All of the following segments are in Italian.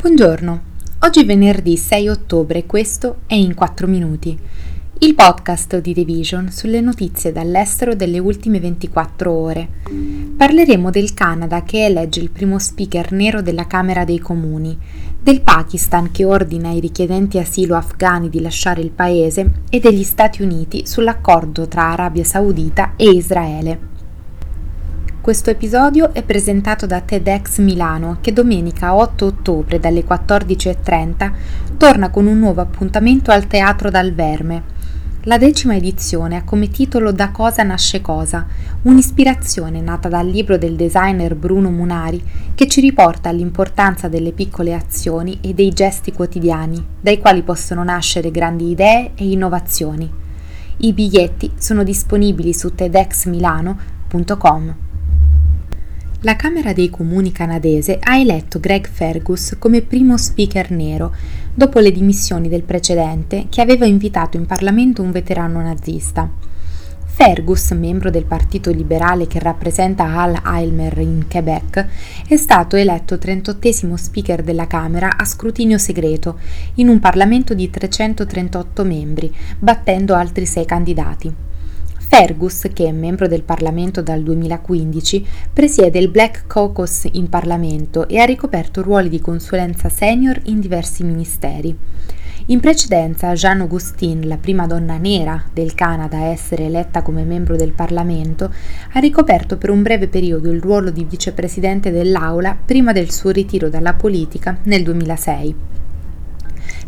Buongiorno, oggi è venerdì 6 ottobre e questo è In 4 Minuti, il podcast di The Vision sulle notizie dall'estero delle ultime 24 ore. Parleremo del Canada che elegge il primo speaker nero della Camera dei Comuni, del Pakistan che ordina ai richiedenti asilo afghani di lasciare il paese e degli Stati Uniti sull'accordo tra Arabia Saudita e Israele. Questo episodio è presentato da TEDx Milano che domenica 8 ottobre dalle 14.30 torna con un nuovo appuntamento al Teatro dal Verme. La decima edizione ha come titolo Da cosa nasce cosa, un'ispirazione nata dal libro del designer Bruno Munari che ci riporta all'importanza delle piccole azioni e dei gesti quotidiani, dai quali possono nascere grandi idee e innovazioni. I biglietti sono disponibili su tedxmilano.com. La Camera dei Comuni canadese ha eletto Greg Fergus come primo speaker nero, dopo le dimissioni del precedente che aveva invitato in Parlamento un veterano nazista. Fergus, membro del Partito Liberale che rappresenta Hal Aylmer in Quebec, è stato eletto 38 speaker della Camera a scrutinio segreto, in un Parlamento di 338 membri, battendo altri sei candidati. Fergus, che è membro del Parlamento dal 2015, presiede il Black Caucus in Parlamento e ha ricoperto ruoli di consulenza senior in diversi ministeri. In precedenza, Jeanne Augustin, la prima donna nera del Canada a essere eletta come membro del Parlamento, ha ricoperto per un breve periodo il ruolo di vicepresidente dell'Aula prima del suo ritiro dalla politica nel 2006.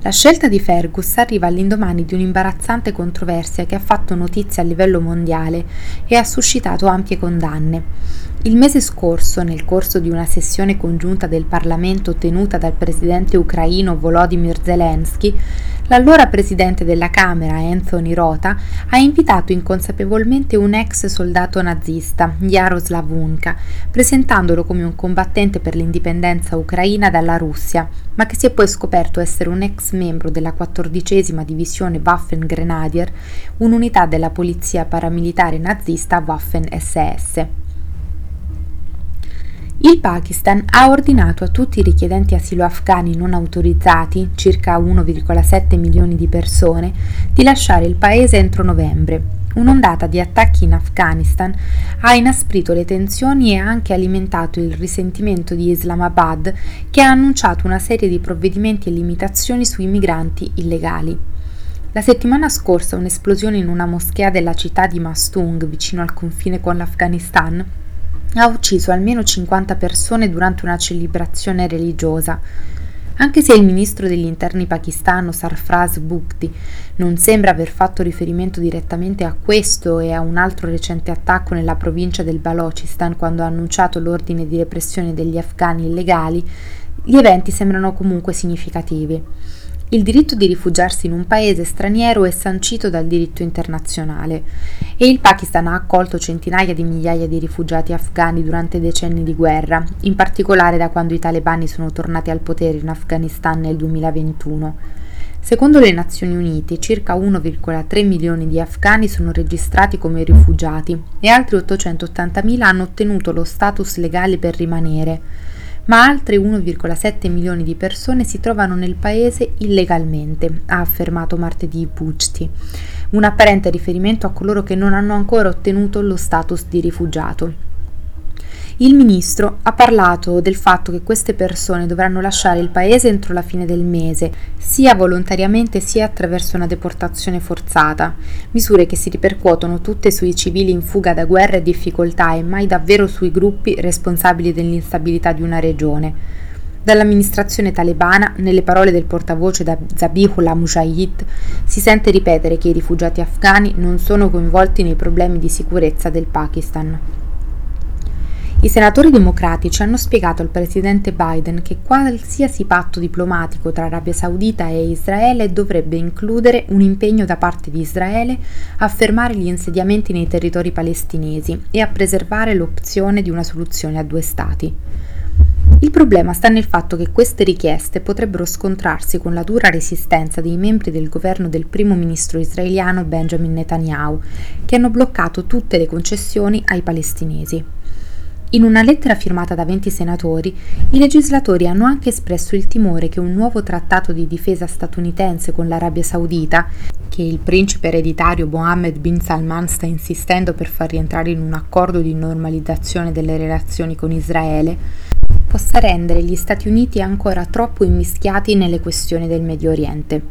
La scelta di Fergus arriva all'indomani di un'imbarazzante controversia che ha fatto notizia a livello mondiale e ha suscitato ampie condanne. Il mese scorso, nel corso di una sessione congiunta del Parlamento tenuta dal presidente ucraino Volodymyr Zelensky, l'allora presidente della Camera, Anthony Rota, ha invitato inconsapevolmente un ex soldato nazista, Jaroslav Unka, presentandolo come un combattente per l'indipendenza ucraina dalla Russia, ma che si è poi scoperto essere un ex membro della quattordicesima divisione Waffen Grenadier, un'unità della polizia paramilitare nazista Waffen SS. Il Pakistan ha ordinato a tutti i richiedenti asilo afghani non autorizzati, circa 1,7 milioni di persone, di lasciare il paese entro novembre. Un'ondata di attacchi in Afghanistan ha inasprito le tensioni e anche alimentato il risentimento di Islamabad, che ha annunciato una serie di provvedimenti e limitazioni sui migranti illegali. La settimana scorsa un'esplosione in una moschea della città di Mastung, vicino al confine con l'Afghanistan, ha ucciso almeno 50 persone durante una celebrazione religiosa. Anche se il ministro degli interni pakistano Sarfraz Bukti non sembra aver fatto riferimento direttamente a questo e a un altro recente attacco nella provincia del Balochistan quando ha annunciato l'ordine di repressione degli afghani illegali, gli eventi sembrano comunque significativi. Il diritto di rifugiarsi in un paese straniero è sancito dal diritto internazionale e il Pakistan ha accolto centinaia di migliaia di rifugiati afghani durante decenni di guerra, in particolare da quando i talebani sono tornati al potere in Afghanistan nel 2021. Secondo le Nazioni Unite, circa 1,3 milioni di afghani sono registrati come rifugiati e altri 880.000 hanno ottenuto lo status legale per rimanere ma altre 1,7 milioni di persone si trovano nel paese illegalmente, ha affermato martedì Pucci, un apparente riferimento a coloro che non hanno ancora ottenuto lo status di rifugiato. Il ministro ha parlato del fatto che queste persone dovranno lasciare il paese entro la fine del mese, sia volontariamente sia attraverso una deportazione forzata, misure che si ripercuotono tutte sui civili in fuga da guerra e difficoltà e mai davvero sui gruppi responsabili dell'instabilità di una regione. Dall'amministrazione talebana, nelle parole del portavoce Zabihullah Mujahid, si sente ripetere che i rifugiati afghani non sono coinvolti nei problemi di sicurezza del Pakistan. I senatori democratici hanno spiegato al presidente Biden che qualsiasi patto diplomatico tra Arabia Saudita e Israele dovrebbe includere un impegno da parte di Israele a fermare gli insediamenti nei territori palestinesi e a preservare l'opzione di una soluzione a due stati. Il problema sta nel fatto che queste richieste potrebbero scontrarsi con la dura resistenza dei membri del governo del primo ministro israeliano Benjamin Netanyahu, che hanno bloccato tutte le concessioni ai palestinesi. In una lettera firmata da 20 senatori, i legislatori hanno anche espresso il timore che un nuovo trattato di difesa statunitense con l'Arabia Saudita, che il principe ereditario Mohammed bin Salman sta insistendo per far rientrare in un accordo di normalizzazione delle relazioni con Israele, possa rendere gli Stati Uniti ancora troppo immischiati nelle questioni del Medio Oriente.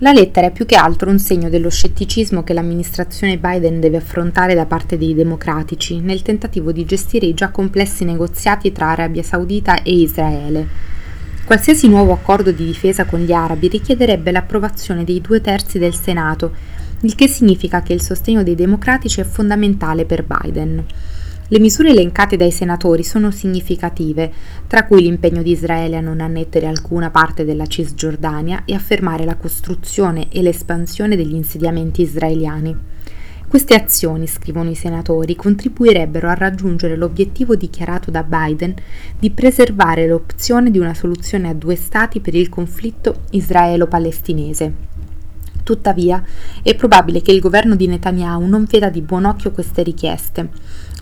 La lettera è più che altro un segno dello scetticismo che l'amministrazione Biden deve affrontare da parte dei democratici nel tentativo di gestire i già complessi negoziati tra Arabia Saudita e Israele. Qualsiasi nuovo accordo di difesa con gli arabi richiederebbe l'approvazione dei due terzi del Senato, il che significa che il sostegno dei democratici è fondamentale per Biden. Le misure elencate dai senatori sono significative, tra cui l'impegno di Israele a non annettere alcuna parte della Cisgiordania e a fermare la costruzione e l'espansione degli insediamenti israeliani. Queste azioni, scrivono i senatori, contribuirebbero a raggiungere l'obiettivo dichiarato da Biden di preservare l'opzione di una soluzione a due stati per il conflitto israelo-palestinese. Tuttavia, è probabile che il governo di Netanyahu non veda di buon occhio queste richieste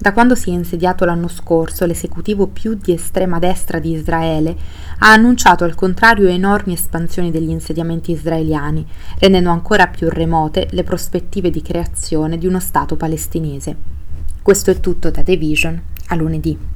da quando si è insediato l'anno scorso, l'esecutivo più di estrema destra di Israele ha annunciato al contrario enormi espansioni degli insediamenti israeliani, rendendo ancora più remote le prospettive di creazione di uno Stato palestinese. Questo è tutto da The Vision, a lunedì.